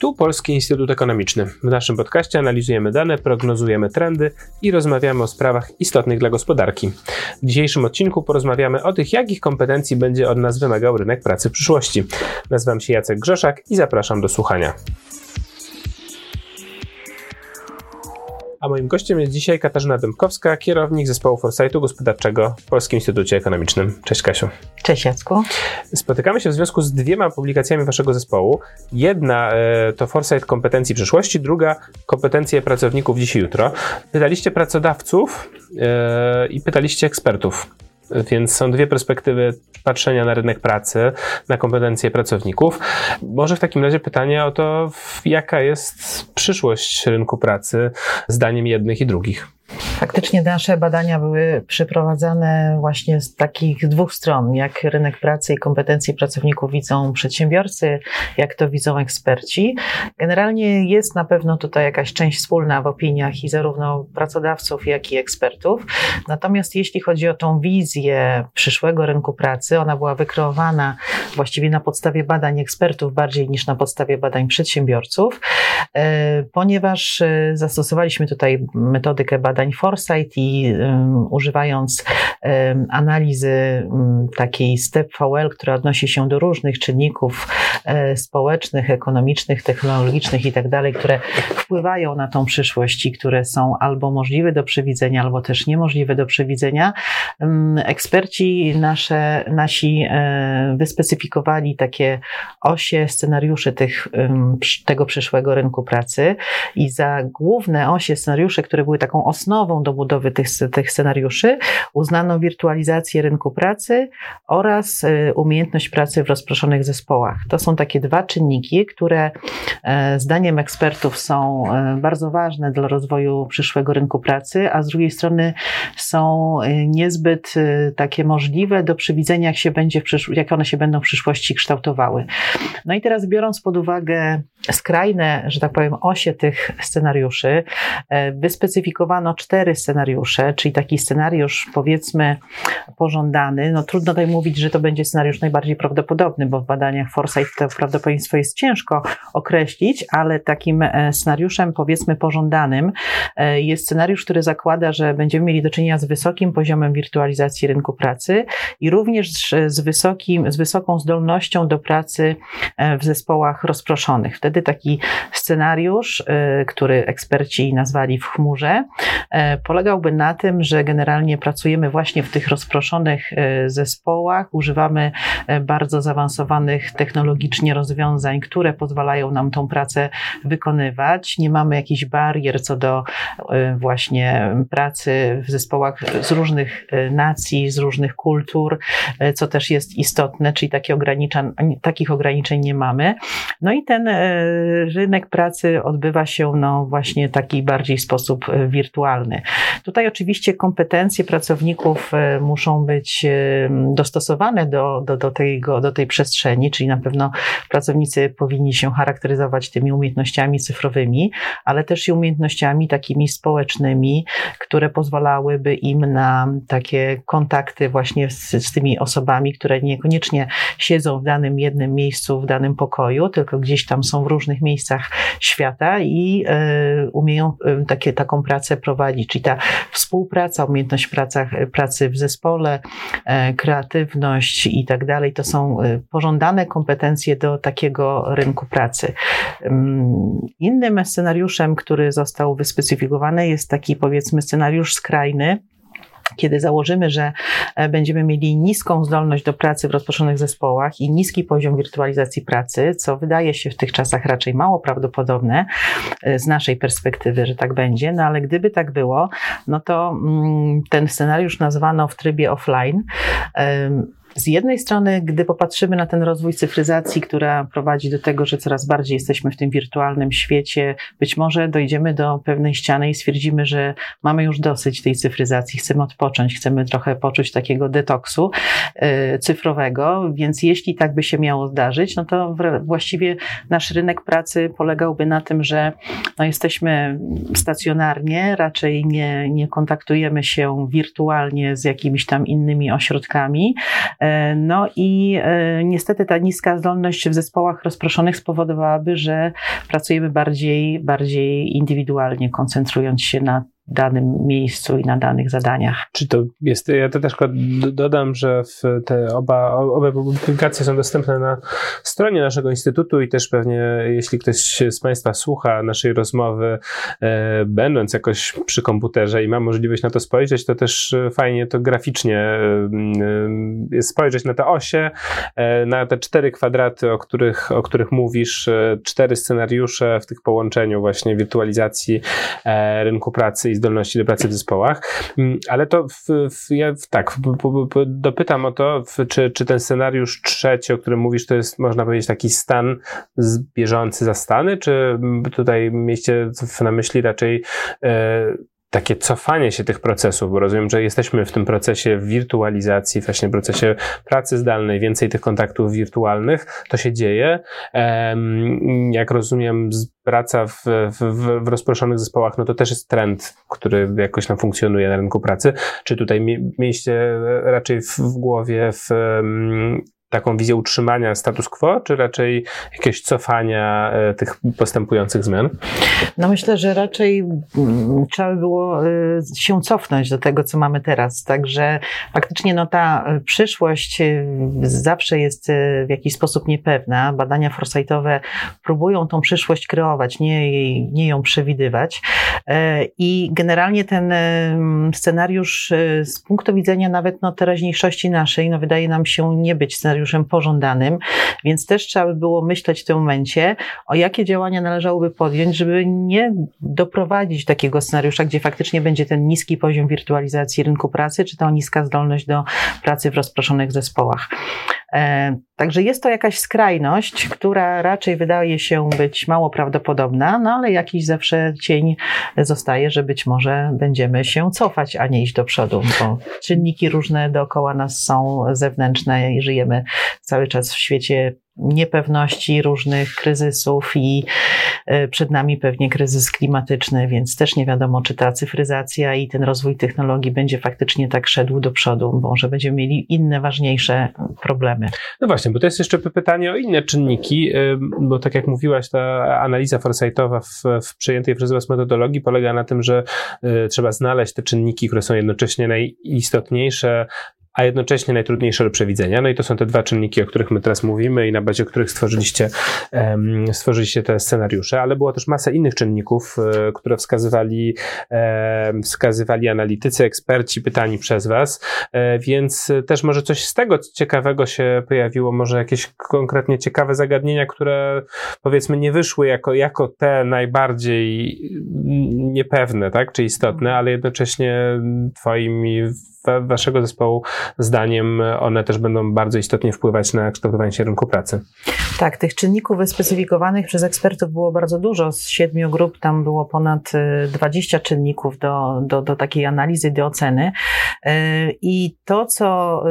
Tu Polski Instytut Ekonomiczny. W naszym podcaście analizujemy dane, prognozujemy trendy i rozmawiamy o sprawach istotnych dla gospodarki. W dzisiejszym odcinku porozmawiamy o tych, jakich kompetencji będzie od nas wymagał rynek pracy w przyszłości. Nazywam się Jacek Grzeszak i zapraszam do słuchania. A moim gościem jest dzisiaj Katarzyna Dębkowska, kierownik zespołu Foresightu Gospodarczego w Polskim Instytucie Ekonomicznym. Cześć Kasiu. Cześć Jacku. Spotykamy się w związku z dwiema publikacjami waszego zespołu. Jedna e, to Foresight kompetencji przyszłości, druga kompetencje pracowników dziś i jutro. Pytaliście pracodawców e, i pytaliście ekspertów. Więc są dwie perspektywy patrzenia na rynek pracy, na kompetencje pracowników. Może w takim razie pytanie o to, jaka jest przyszłość rynku pracy zdaniem jednych i drugich. Faktycznie nasze badania były przeprowadzane właśnie z takich dwóch stron, jak rynek pracy i kompetencje pracowników widzą przedsiębiorcy, jak to widzą eksperci. Generalnie jest na pewno tutaj jakaś część wspólna w opiniach i zarówno pracodawców, jak i ekspertów. Natomiast jeśli chodzi o tą wizję przyszłego rynku pracy, ona była wykreowana właściwie na podstawie badań ekspertów bardziej niż na podstawie badań przedsiębiorców, e, ponieważ e, zastosowaliśmy tutaj metodykę badań Foresight i używając analizy takiej STEP VL, która odnosi się do różnych czynników um, społecznych, ekonomicznych, technologicznych i tak dalej, które wpływają na tą przyszłość i które są albo możliwe do przewidzenia, albo też niemożliwe do przewidzenia, eksperci nasze, nasi e, wyspecyfikowali takie osie scenariuszy tych, tego przyszłego rynku pracy i za główne osie scenariusze, które były taką osnową do budowy tych, tych scenariuszy uznano wirtualizację rynku pracy oraz y, umiejętność pracy w rozproszonych zespołach. To są takie dwa czynniki, które e, zdaniem ekspertów są e, bardzo ważne dla rozwoju przyszłego rynku pracy, a z drugiej strony są e, niezbyt takie możliwe do przewidzenia, jak, się będzie jak one się będą w przyszłości kształtowały. No i teraz biorąc pod uwagę skrajne, że tak powiem, osie tych scenariuszy, wyspecyfikowano cztery scenariusze, czyli taki scenariusz powiedzmy pożądany, no trudno tutaj mówić, że to będzie scenariusz najbardziej prawdopodobny, bo w badaniach Foresight to prawdopodobieństwo jest ciężko określić, ale takim e, scenariuszem powiedzmy pożądanym e, jest scenariusz, który zakłada, że będziemy mieli do czynienia z wysokim poziomem wirtualizacji rynku pracy i również z, wysokim, z wysoką zdolnością do pracy e, w zespołach rozproszonych. Wtedy taki scenariusz, który eksperci nazwali w chmurze, polegałby na tym, że generalnie pracujemy właśnie w tych rozproszonych e, zespołach, używamy e, bardzo zaawansowanych technologicznie rozwiązań, które pozwalają nam tą pracę wykonywać. Nie mamy jakichś barier co do e, właśnie pracy w zespołach z różnych nacji, z różnych kultur, co też jest istotne, czyli takie ograniczeń, takich ograniczeń nie mamy. No i ten rynek pracy odbywa się no właśnie taki bardziej sposób wirtualny. Tutaj oczywiście kompetencje pracowników e, muszą być e, dostosowane do, do, do, tego, do tej przestrzeni, czyli na pewno pracownicy powinni się charakteryzować tymi umiejętnościami cyfrowymi, ale też i umiejętnościami takimi społecznymi, które pozwalałyby im na takie kontakty właśnie z, z tymi osobami, które niekoniecznie siedzą w danym jednym miejscu, w danym pokoju, tylko gdzieś tam są w różnych miejscach świata i y, umieją y, takie, taką pracę prowadzić. Czyli ta współpraca, umiejętność praca, pracy w zespole, e, kreatywność i tak dalej, to są e, pożądane kompetencje do takiego rynku pracy. Mm, innym scenariuszem, który został wyspecyfikowany, jest taki powiedzmy scenariusz skrajny, kiedy założymy, że e, będziemy mieli niską zdolność do pracy w rozproszonych zespołach i niski poziom wirtualizacji pracy, co wydaje się w tych czasach raczej mało prawdopodobne e, z naszej perspektywy, że tak będzie, no ale gdyby tak było, no to mm, ten scenariusz nazwano w trybie offline. Z jednej strony, gdy popatrzymy na ten rozwój cyfryzacji, która prowadzi do tego, że coraz bardziej jesteśmy w tym wirtualnym świecie, być może dojdziemy do pewnej ściany i stwierdzimy, że mamy już dosyć tej cyfryzacji, chcemy odpocząć, chcemy trochę poczuć takiego detoksu yy, cyfrowego, więc jeśli tak by się miało zdarzyć, no to właściwie nasz rynek pracy polegałby na tym, że no jesteśmy stacjonarnie, raczej nie, nie kontaktujemy się wirtualnie z jakimiś tam innymi ośrodkami, No i niestety ta niska zdolność w zespołach rozproszonych spowodowałaby, że pracujemy bardziej, bardziej indywidualnie, koncentrując się na danym miejscu i na danych zadaniach. Czy to jest, ja to też dodam, że te oba, oba publikacje są dostępne na stronie naszego instytutu i też pewnie jeśli ktoś z Państwa słucha naszej rozmowy, e, będąc jakoś przy komputerze i ma możliwość na to spojrzeć, to też fajnie to graficznie e, spojrzeć na te osie, e, na te cztery kwadraty, o których, o których mówisz, e, cztery scenariusze w tych połączeniu właśnie wirtualizacji e, rynku pracy i zdolności do pracy w zespołach, mm, ale to w, w, ja tak, dopytam o to, czy, czy ten scenariusz trzeci, o którym mówisz, to jest, można powiedzieć, taki stan bieżący zastany, czy tutaj mieście na myśli raczej e, takie cofanie się tych procesów, bo rozumiem, że jesteśmy w tym procesie wirtualizacji, właśnie procesie pracy zdalnej, więcej tych kontaktów wirtualnych, to się dzieje. Jak rozumiem, praca w, w, w rozproszonych zespołach, no to też jest trend, który jakoś tam funkcjonuje na rynku pracy. Czy tutaj mieliście raczej w, w głowie w taką wizję utrzymania status quo, czy raczej jakieś cofania e, tych postępujących zmian? No myślę, że raczej mm, trzeba by było e, się cofnąć do tego, co mamy teraz. Także faktycznie no, ta e, przyszłość zawsze jest w jakiś sposób niepewna. Badania foresightowe próbują tą przyszłość kreować, nie, nie ją przewidywać. I generalnie ten scenariusz z punktu widzenia nawet no, teraźniejszości naszej, no, wydaje nam się nie być scenariuszem scenariuszem pożądanym, więc też trzeba by było myśleć w tym momencie, o jakie działania należałoby podjąć, żeby nie doprowadzić takiego scenariusza, gdzie faktycznie będzie ten niski poziom wirtualizacji rynku pracy, czy ta niska zdolność do pracy w rozproszonych zespołach. E, także jest to jakaś skrajność, która raczej wydaje się być mało prawdopodobna, no ale jakiś zawsze cień zostaje, że być może będziemy się cofać, a nie iść do przodu, bo czynniki różne dookoła nas są zewnętrzne i żyjemy cały czas w świecie niepewności, różnych kryzysów i e, przed nami pewnie kryzys klimatyczny, więc też nie wiadomo, czy ta cyfryzacja i ten rozwój technologii będzie faktycznie tak szedł do przodu, może będziemy mieli inne, ważniejsze problemy. No właśnie, bo to jest jeszcze pytanie o inne czynniki, bo tak jak mówiłaś, ta analiza foresightowa w, w przejętej przez Was metodologii polega na tym, że e, trzeba znaleźć te czynniki, które są jednocześnie najistotniejsze a jednocześnie najtrudniejsze do przewidzenia. No i to są te dwa czynniki, o których my teraz mówimy i na bazie których stworzyliście, stworzyliście te scenariusze, ale było też masa innych czynników, e, które wskazywali, e, wskazywali analitycy, eksperci pytani przez Was, e, więc też może coś z tego ciekawego się pojawiło, może jakieś konkretnie ciekawe zagadnienia, które powiedzmy nie wyszły jako, jako te najbardziej niepewne, tak, czy istotne, ale jednocześnie Twoimi waszego zespołu zdaniem one też będą bardzo istotnie wpływać na kształtowanie się rynku pracy? Tak, tych czynników wyspecyfikowanych przez ekspertów było bardzo dużo. Z siedmiu grup tam było ponad 20 y, czynników do, do, do takiej analizy, do oceny. Y, I to, co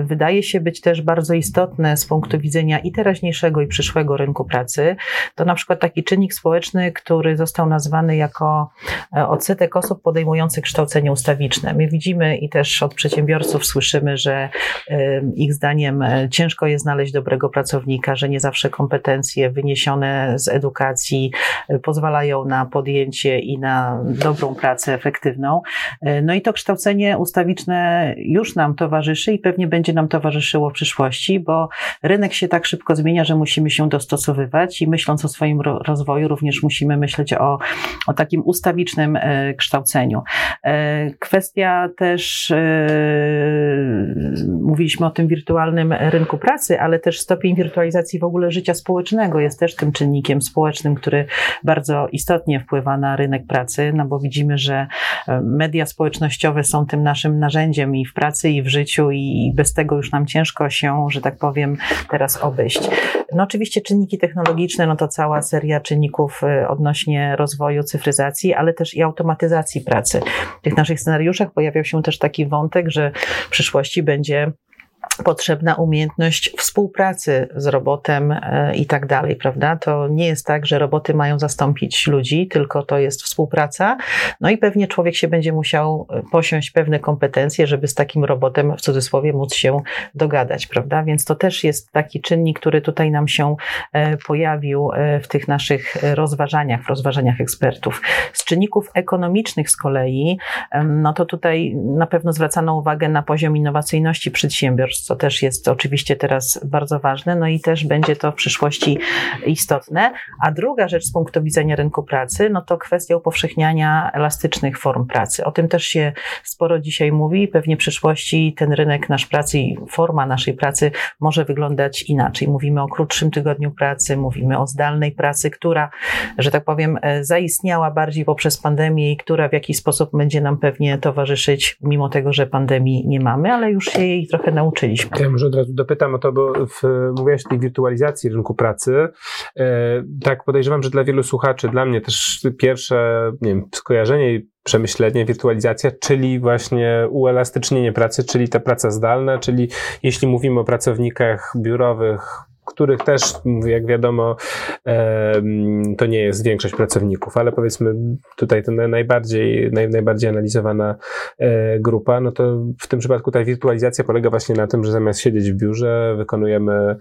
y, wydaje się być też bardzo istotne z punktu widzenia i teraźniejszego, i przyszłego rynku pracy, to na przykład taki czynnik społeczny, który został nazwany jako e, odsetek osób podejmujących kształcenie ustawiczne. My widzimy i też też od przedsiębiorców słyszymy, że ich zdaniem e, ciężko jest znaleźć dobrego pracownika, że nie zawsze kompetencje wyniesione z edukacji e, pozwalają na podjęcie i na dobrą pracę efektywną. E, no i to kształcenie ustawiczne już nam towarzyszy i pewnie będzie nam towarzyszyło w przyszłości, bo rynek się tak szybko zmienia, że musimy się dostosowywać i myśląc o swoim rozwoju, również musimy myśleć o, o takim ustawicznym kształceniu. Kwestia też mówiliśmy o tym wirtualnym rynku pracy, ale też stopień wirtualizacji w ogóle życia społecznego jest też tym czynnikiem społecznym, który bardzo istotnie wpływa na rynek pracy, no bo widzimy, że e, media społecznościowe są tym naszym narzędziem i w pracy, i w życiu, i bez tego już nam ciężko się, że tak powiem, teraz obejść. No oczywiście czynniki technologiczne, no to cała seria czynników e, odnośnie rozwoju cyfryzacji, ale też i automatyzacji pracy. W tych naszych scenariuszach pojawiał się też taki wątek, że w przyszłości będzie potrzebna umiejętność współpracy z robotem e, i tak dalej, prawda? To nie jest tak, że roboty mają zastąpić ludzi, tylko to jest współpraca. No i pewnie człowiek się będzie musiał e, posiąść pewne kompetencje, żeby z takim robotem w cudzysłowie móc się dogadać, prawda? Więc to też jest taki czynnik, który tutaj nam się e, pojawił w tych naszych rozważaniach, w rozważaniach ekspertów. Z czynników ekonomicznych z kolei, no to tutaj na pewno zwracano uwagę na poziom innowacyjności przedsiębiorstw, co też jest oczywiście teraz bardzo ważne, no i też będzie to w przyszłości istotne. A druga rzecz z punktu widzenia rynku pracy, no to kwestia upowszechniania elastycznych form pracy. O tym też się sporo dzisiaj mówi pewnie w przyszłości ten rynek nasz pracy i forma naszej pracy może wyglądać inaczej. Mówimy o krótszym tygodniu pracy, mówimy o zdalnej pracy, która, że tak powiem, e, zaistniała bardziej poprzez pandemię i która w jakiś sposób będzie nam pewnie towarzyszyć, mimo tego, że pandemii nie mamy, ale już się jej trochę nauczyliśmy ja może od razu dopytam o to, bo w, mówiłaś o tej wirtualizacji rynku pracy. E, tak, podejrzewam, że dla wielu słuchaczy, dla mnie też pierwsze nie wiem, skojarzenie i przemyślenie, wirtualizacja, czyli właśnie uelastycznienie pracy, czyli ta praca zdalna, czyli jeśli mówimy o pracownikach biurowych, których też, jak wiadomo, to nie jest większość pracowników, ale powiedzmy tutaj to najbardziej, naj, najbardziej analizowana e, grupa, no to w tym przypadku ta wirtualizacja polega właśnie na tym, że zamiast siedzieć w biurze, wykonujemy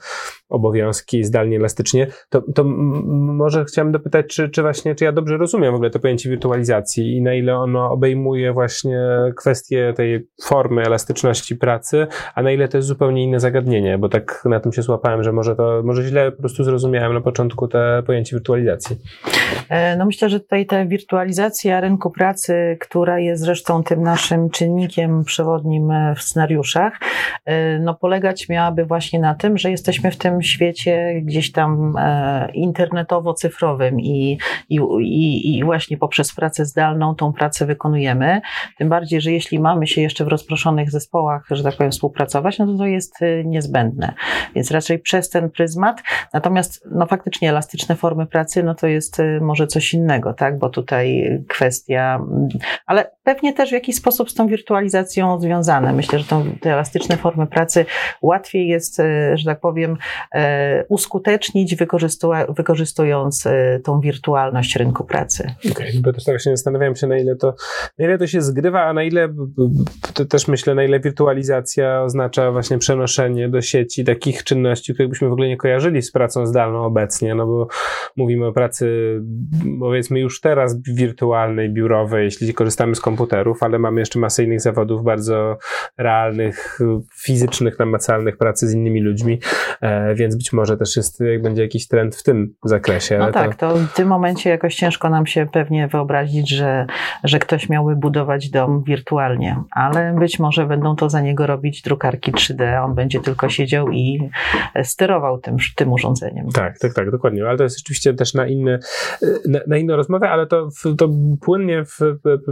obowiązki zdalnie, elastycznie, to, to może chciałem dopytać, czy, czy właśnie, czy ja dobrze rozumiem w ogóle to pojęcie wirtualizacji i na ile ono obejmuje właśnie kwestię tej formy elastyczności pracy, a na ile to jest zupełnie inne zagadnienie, bo tak na tym się złapałem, że może to, może źle po prostu zrozumiałem na początku te pojęcie wirtualizacji. E, no myślę, że tutaj ta wirtualizacja rynku pracy, która jest zresztą tym naszym czynnikiem przewodnim w scenariuszach, e, no polegać miałaby właśnie na tym, że jesteśmy w tym świecie gdzieś tam e, internetowo-cyfrowym i, i, i, i właśnie poprzez pracę zdalną tą pracę wykonujemy. Tym bardziej, że jeśli mamy się jeszcze w rozproszonych zespołach, że tak powiem, współpracować, no to to jest e, niezbędne. Więc raczej przez ten pryzmat. Natomiast no faktycznie elastyczne formy pracy, no to jest e, może coś innego, tak? Bo tutaj kwestia, mm, ale pewnie też w jakiś sposób z tą wirtualizacją związane. Myślę, że tą, te elastyczne formy pracy łatwiej jest, że tak powiem, E, uskutecznić, wykorzystując tą wirtualność rynku pracy. Okej, okay, bo też tak się zastanawiałem się, na ile to, na ile to się zgrywa, a na ile, to też myślę, na ile wirtualizacja oznacza właśnie przenoszenie do sieci takich czynności, których byśmy w ogóle nie kojarzyli z pracą zdalną obecnie, no bo mówimy o pracy, powiedzmy już teraz wirtualnej, biurowej, jeśli korzystamy z komputerów, ale mamy jeszcze masę innych zawodów bardzo realnych, fizycznych, namacalnych pracy z innymi ludźmi, e, więc być może też jest, będzie jakiś trend w tym zakresie. No tak, to... to w tym momencie jakoś ciężko nam się pewnie wyobrazić, że, że ktoś miałby budować dom wirtualnie, ale być może będą to za niego robić drukarki 3D, on będzie tylko siedział i sterował tym, tym urządzeniem. Tak, tak, tak, dokładnie, ale to jest oczywiście też na inne, na, na inną rozmowę, ale to, to płynnie w,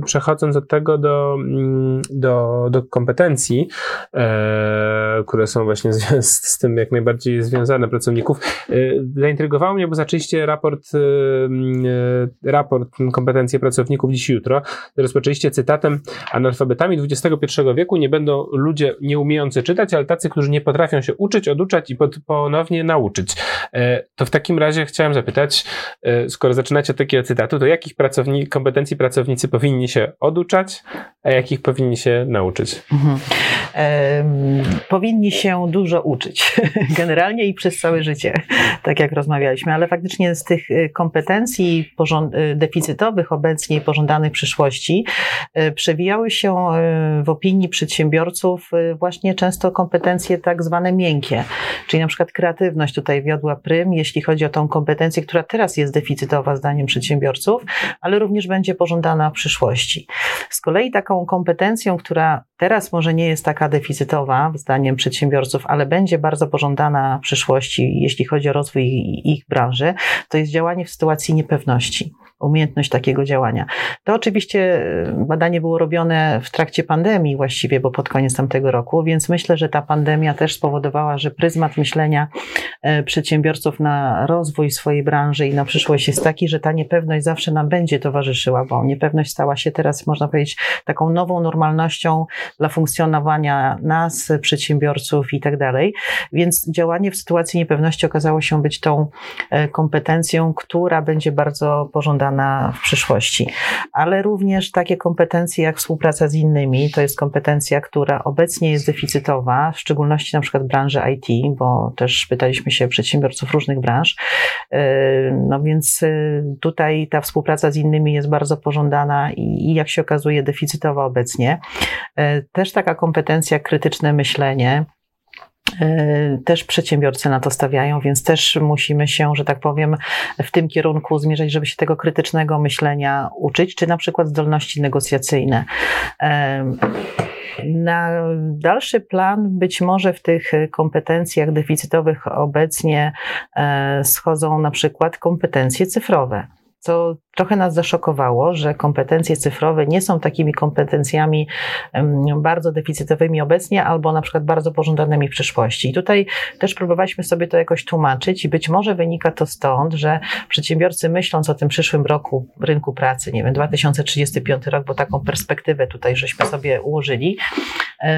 przechodząc od tego do, mm, do, do kompetencji, e, które są właśnie z, z tym jak najbardziej związane pracowników. Y, zaintrygowało mnie, bo zaczęliście raport, y, y, raport kompetencje pracowników dziś jutro. Rozpoczęliście cytatem analfabetami XXI wieku nie będą ludzie nieumiejący czytać, ale tacy, którzy nie potrafią się uczyć, oduczać i ponownie nauczyć. To w takim razie chciałem zapytać, skoro zaczynacie od takiego cytatu, to jakich pracowni kompetencji pracownicy powinni się oduczać, a jakich powinni się nauczyć? Mhm. powinni się dużo uczyć. Generalnie i przez całe życie, tak jak rozmawialiśmy, ale faktycznie z tych y, kompetencji deficytowych obecnie i pożądanych przyszłości przewijały się w opinii przedsiębiorców właśnie często kompetencje tak zwane miękkie, czyli na przykład kreatywność tutaj wiodła prym, jeśli chodzi o tą kompetencję, która teraz jest deficytowa zdaniem przedsiębiorców, ale również będzie pożądana w przyszłości. Z kolei taką kompetencją, która teraz może nie jest taka deficytowa zdaniem przedsiębiorców, ale będzie bardzo pożądana w przyszłości, jeśli chodzi o rozwój ich branży, to jest działanie w sytuacji niepewności. Umiejętność takiego działania. To oczywiście badanie było robione w trakcie pandemii właściwie, bo pod koniec tamtego roku, więc myślę, że ta pandemia też spowodowała, że pryzmat myślenia przedsiębiorców na rozwój swojej branży i na przyszłość jest taki, że ta niepewność zawsze nam będzie towarzyszyła, bo niepewność stała się teraz, można powiedzieć, taką nową normalnością dla funkcjonowania nas, przedsiębiorców i tak dalej. Więc działanie w sytuacji niepewności okazało się być tą e, kompetencją, która będzie bardzo pożądana w przyszłości. Ale również takie kompetencje jak współpraca z innymi, to jest kompetencja, która obecnie jest deficytowa, w szczególności na przykład branży IT, bo też pytaliśmy się przedsiębiorców różnych branż. E, no więc e, tutaj ta współpraca z innymi jest bardzo pożądana i jak się okazuje deficytowa obecnie. Też taka kompetencja krytyczne myślenie, też przedsiębiorcy na to stawiają, więc też musimy się, że tak powiem, w tym kierunku zmierzać, żeby się tego krytycznego myślenia uczyć, czy na przykład zdolności negocjacyjne. E, na dalszy plan być może w tych kompetencjach deficytowych obecnie e, schodzą na przykład kompetencje cyfrowe co trochę nas zaszokowało, że kompetencje cyfrowe nie są takimi kompetencjami bardzo deficytowymi obecnie, albo na przykład bardzo pożądanymi w przyszłości. I tutaj też próbowaliśmy sobie to jakoś tłumaczyć i być może wynika to stąd, że przedsiębiorcy myśląc o tym przyszłym roku rynku pracy, nie wiem, 2035 rok, bo taką perspektywę tutaj żeśmy sobie ułożyli,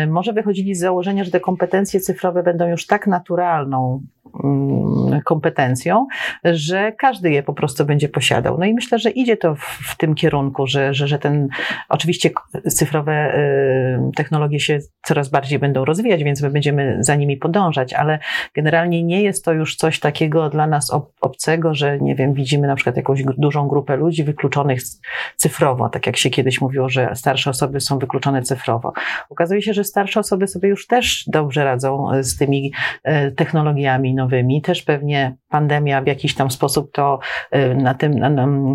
może wychodzili z założenia, że te kompetencje cyfrowe będą już tak naturalną mm, kompetencją, że każdy je po prostu będzie posiadał. No i myślę, że idzie to w, w tym kierunku, że, że, że ten, oczywiście cyfrowe y, technologie się coraz bardziej będą rozwijać, więc my będziemy za nimi podążać, ale generalnie nie jest to już coś takiego dla nas obcego, że nie wiem, widzimy na przykład jakąś dużą grupę ludzi wykluczonych cyfrowo, tak jak się kiedyś mówiło, że starsze osoby są wykluczone cyfrowo. Okazuje się, że starsze osoby sobie już też dobrze radzą z tymi y, technologiami nowymi, też pewnie pandemia w jakiś tam sposób to y, na tym,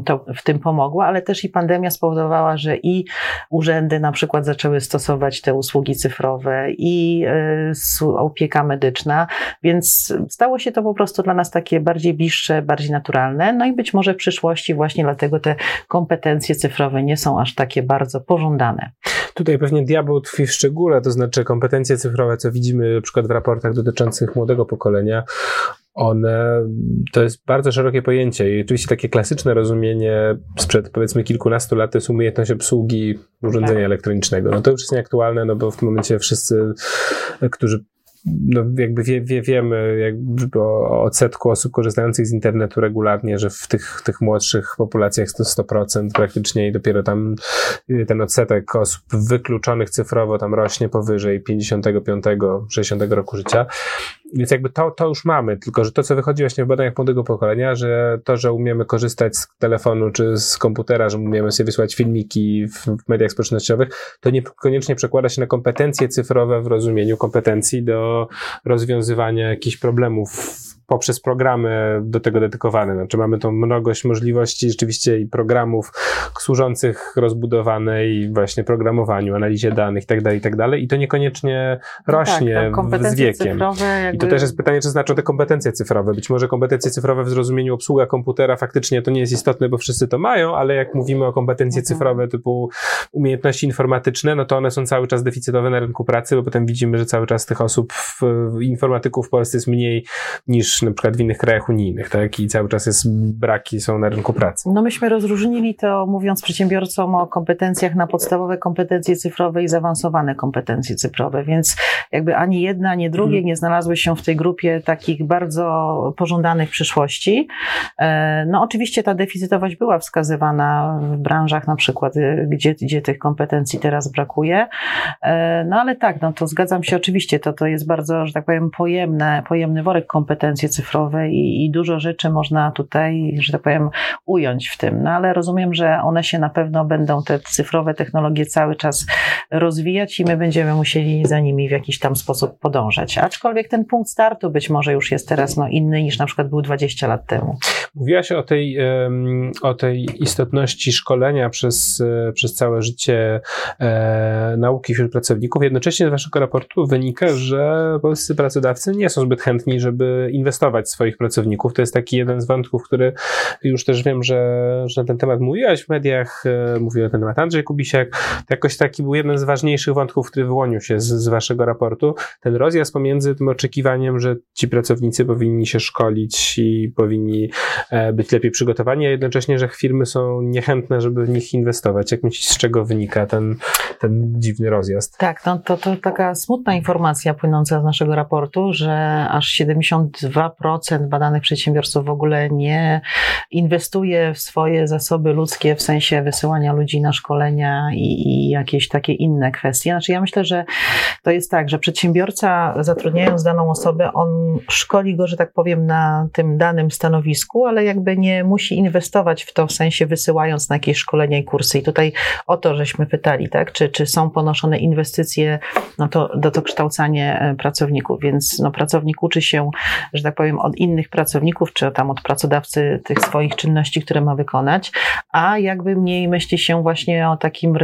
to w tym pomogła, ale też i pandemia spowodowała, że i urzędy na przykład zaczęły stosować te usługi cyfrowe i opieka medyczna, więc stało się to po prostu dla nas takie bardziej bliższe, bardziej naturalne. No i być może w przyszłości właśnie dlatego te kompetencje cyfrowe nie są aż takie bardzo pożądane. Tutaj pewnie diabeł tkwi w szczególe, to znaczy kompetencje cyfrowe, co widzimy na przykład w raportach dotyczących młodego pokolenia, one, to jest bardzo szerokie pojęcie i oczywiście takie klasyczne rozumienie sprzed powiedzmy kilkunastu lat to jest umiejętność obsługi urządzenia tak. elektronicznego. No to już jest nieaktualne, no bo w tym momencie wszyscy, którzy no jakby wie, wie, wiemy jakby o odsetku osób korzystających z internetu regularnie, że w tych, tych młodszych populacjach to 100% praktycznie i dopiero tam y, ten odsetek osób wykluczonych cyfrowo tam rośnie powyżej 55-60 roku życia. Więc jakby to, to już mamy, tylko że to, co wychodzi właśnie w badaniach młodego pokolenia, że to, że umiemy korzystać z telefonu czy z komputera, że umiemy sobie wysłać filmiki w mediach społecznościowych, to niekoniecznie przekłada się na kompetencje cyfrowe w rozumieniu kompetencji do rozwiązywania jakichś problemów poprzez programy do tego dedykowane. Znaczy mamy tą mnogość możliwości rzeczywiście i programów służących rozbudowanej właśnie programowaniu, analizie danych itd., tak itd. Tak I to niekoniecznie no tak, rośnie z wiekiem. Jakby... I to też jest pytanie, czy znaczą te kompetencje cyfrowe. Być może kompetencje cyfrowe w zrozumieniu obsługa komputera faktycznie to nie jest istotne, bo wszyscy to mają, ale jak mówimy o kompetencje mhm. cyfrowe typu umiejętności informatyczne, no to one są cały czas deficytowe na rynku pracy, bo potem widzimy, że cały czas tych osób, w, informatyków w Polsce jest mniej niż na przykład w innych krajach unijnych, tak? I cały czas jest braki są na rynku pracy. No myśmy rozróżnili to, mówiąc przedsiębiorcom o kompetencjach na podstawowe kompetencje cyfrowe i zaawansowane kompetencje cyfrowe, więc jakby ani jedna, ani drugie hmm. nie znalazły się w tej grupie takich bardzo pożądanych w przyszłości. E, no oczywiście ta deficytowość była wskazywana w branżach na przykład, y, gdzie, gdzie tych kompetencji teraz brakuje. E, no ale tak, no to zgadzam się oczywiście, to, to jest bardzo, że tak powiem, pojemne, pojemny worek kompetencji cyfrowe, cyfrowe i, i, dużo rzeczy można tutaj, że tak powiem, ująć w tym. No ale rozumiem, że one się na pewno będą, te cyfrowe technologie cały czas rozwijać i my będziemy musieli za nimi w jakiś tam sposób podążać. Aczkolwiek ten punkt punkt startu być może już jest teraz no, inny niż na przykład był 20 lat temu. Mówiłaś o tej, o tej istotności szkolenia przez, e, przez całe życie e, nauki wśród pracowników. Jednocześnie z waszego raportu wynika, że polscy pracodawcy nie są zbyt chętni, żeby inwestować w swoich pracowników. To jest taki jeden z wątków, który już też wiem, że, że na ten temat mówiłaś w mediach, e, mówił na ten temat Andrzej Kubisiak. To jakoś taki był jeden z ważniejszych wątków, który wyłonił się z, z waszego raportu. Ten rozjazd pomiędzy tym oczekiwaniem, że ci pracownicy powinni się szkolić i powinni e, być lepiej przygotowani, a jednocześnie, że firmy są niechętne, żeby w nich inwestować. Jak myślisz, z czego wynika ten, ten dziwny rozjazd? Tak, no to, to taka smutna informacja płynąca z naszego raportu, że aż 72% badanych przedsiębiorców w ogóle nie inwestuje w swoje zasoby ludzkie w sensie wysyłania ludzi na szkolenia i, i jakieś takie inne kwestie. Znaczy ja myślę, że to jest tak, że przedsiębiorca zatrudniając daną osobę, on szkoli go, że tak powiem, na tym danym stanowisku, ale jakby nie musi inwestować w to w sensie wysyłając na jakieś szkolenia i kursy. I tutaj o to, żeśmy pytali, tak, czy, czy są ponoszone inwestycje no to, do to kształcanie e, pracowników, więc no, pracownik uczy się, że tak powiem, od innych pracowników, czy tam od pracodawcy tych swoich czynności, które ma wykonać, a jakby mniej myśli się właśnie o takim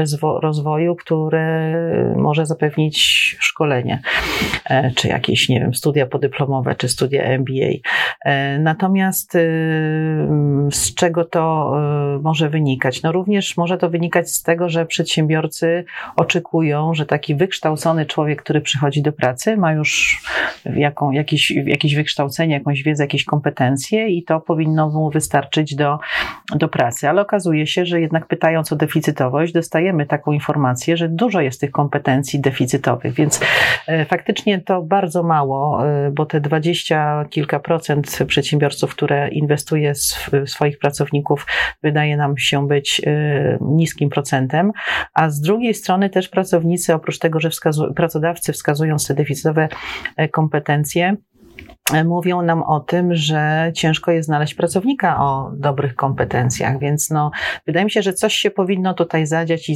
rozwoju, który może zapewnić szkolenie, e, czy jakieś, nie wiem, studia podyplomowe, czy studia MBA. E, natomiast y, z czego to może wynikać? No również może to wynikać z tego, że przedsiębiorcy oczekują, że taki wykształcony człowiek, który przychodzi do pracy, ma już jaką, jakieś, jakieś wykształcenie, jakąś wiedzę, jakieś kompetencje i to powinno mu wystarczyć do, do pracy. Ale okazuje się, że jednak pytając o deficytowość, dostajemy taką informację, że dużo jest tych kompetencji deficytowych, więc e, faktycznie to bardzo mało, e, bo te dwadzieścia kilka procent przedsiębiorców, które inwestuje swoich pracowników, wydaje nam się być e, niskim procentem, a z drugiej strony też pracownicy, oprócz tego, że wskazu- pracodawcy wskazują te deficytowe kompetencje, mówią nam o tym, że ciężko jest znaleźć pracownika o dobrych kompetencjach, więc no, wydaje mi się, że coś się powinno tutaj zadziać i,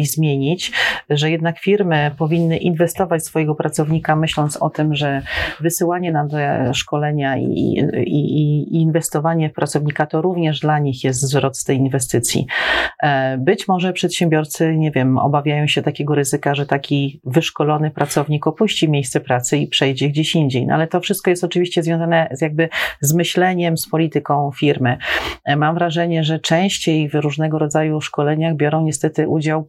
i zmienić, że jednak firmy powinny inwestować swojego pracownika, myśląc o tym, że wysyłanie na te szkolenia i, i, i inwestowanie w pracownika to również dla nich jest zwrot z tej inwestycji. E, być może przedsiębiorcy, nie wiem, obawiają się takiego ryzyka, że taki wyszkolony pracownik opuści miejsce pracy i przejdzie gdzieś indziej, no ale to wszystko jest oczywiście związane z jakby z myśleniem, z polityką firmy. E, mam wrażenie, że częściej w różnego rodzaju szkoleniach biorą niestety udział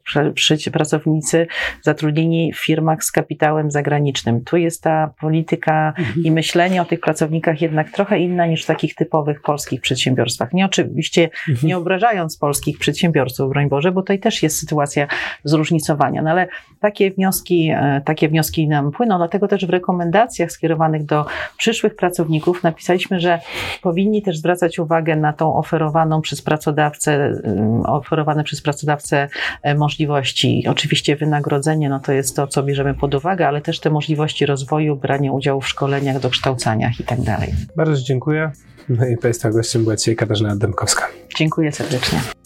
pracownicy zatrudnieni w firmach z kapitałem zagranicznym. Tu jest ta polityka mhm. i myślenie o tych pracownikach jednak trochę inna niż w takich typowych polskich przedsiębiorstwach. Nie oczywiście mhm. nie obrażając polskich przedsiębiorców, broń Boże, bo tutaj też jest sytuacja zróżnicowania, no ale takie wnioski, e, takie wnioski nam płyną, dlatego też w rekomendacjach skierowanych do przyszłych pracowników napisaliśmy, że powinni też zwracać uwagę na tą oferowaną przez pracodawcę, mm, oferowane przez pracodawcę e, możliwości. Oczywiście wynagrodzenie, no to jest to, co bierzemy pod uwagę, ale też te możliwości rozwoju, branie udziału w szkoleniach, dokształcaniach i tak dalej. Bardzo dziękuję. No i Państwa gościem była dzisiaj Katarzyna Dębkowska. Dziękuję serdecznie.